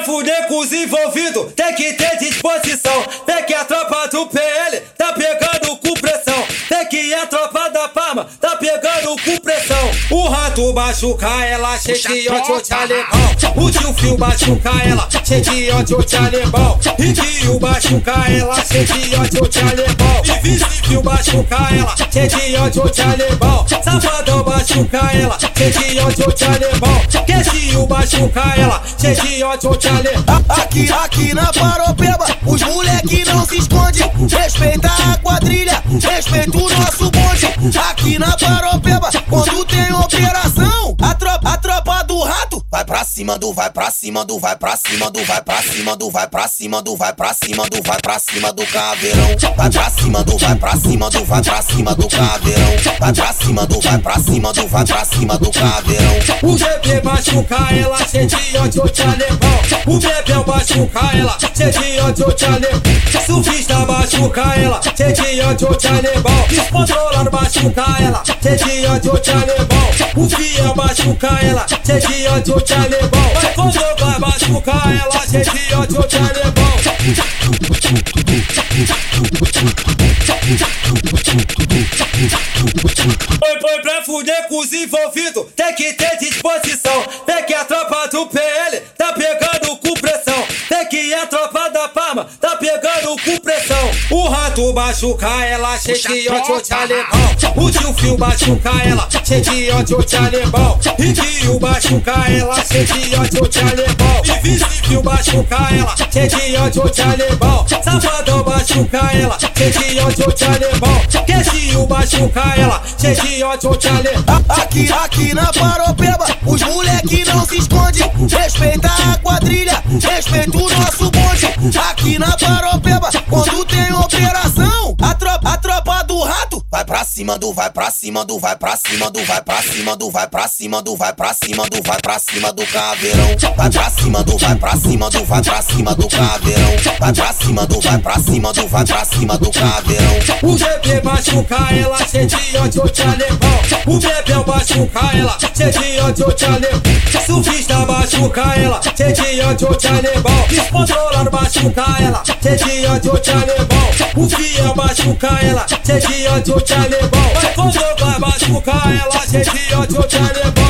pra fuder com os envolvidos, tem que ter disposição. Tem que a tropa do PL tá pegando com pressão. Tem que a tropa da Palma tá pegando com pressão. O rato machuca ela, cheio de ódio de alemão. O tio Fio machuca ela, cheio de ódio de alemão. E tio machuca ela, cheio de ódio de alemão. Fio machuca ela, cheio de ódio de alemão. Safadão machuca ela, cheio de ódio de alemão. Tio machuca ela, cheio de ódio de alemão. Aqui, aqui na Paropeba, os moleque não se esconde. Respeita a quadrilha, respeita o nosso bonde. Aqui na Paropeba, quando pra cima do, vai pra cima do, vai pra cima do, vai pra cima do, vai pra cima do, vai pra cima do, vai pra cima do caveirão. Vai pra cima do, vai pra cima do, vai pra cima do caveirão. Vai pra cima do, vai pra cima do, vai pra cima do caveirão. O bebê machuca ela, cheio de ódio de alemão. O bebê machuca ela, cheio de ódio de alemão. Surfista machuca ela, cheio de ódio de alemão. Descontrolado machuca ela, cheio de ódio de alemão. O fiel machuca ela, cheio de ódio de alemão. Vai quando vai machucar ela, de ódio de alemão. Foi, foi pra fuder com os envolvidos, tem que ter disposição. Tem que a tropa do PL tá pegando Palma tá pegando com pressão. O rato machuca ela, cheio de ódio de alemão. O tio Fio machuca ela, cheio de ódio de alemão. E tio machuca ela, cheio de ódio de alemão. E vice Fio machuca ela, cheio de ódio de alemão. Safadão machuca ela, cheio de ódio de alemão. Que tio machuca ela, cheio de ódio de alemão. Aqui, aqui na Paropeba, os moleque não se esconde. Respeita respeita o nosso bonde. Aqui na Paropeba, quando tem operação, a tropa, a tropa do rato vai pra cima do, vai pra cima do, vai pra cima do, vai pra cima do, vai pra cima do, vai pra cima do, vai pra cima do caveirão. Vai pra cima do, vai pra cima do, vai pra cima do caveirão. Vai pra cima do, vai pra cima do, vai pra cima do caveirão. O bebê machuca ela, cheio de ódio de alemão. O bebê machuca ela, cheio de ódio de alemão. Surfista machuca ela, cheio de ódio de alemão. Descontrolado machuca ela, cheio de ódio de alemão. O fiel machuca ela, cheio de ódio de alemão. Vai vai machucar ela, cheio de ódio de alemão.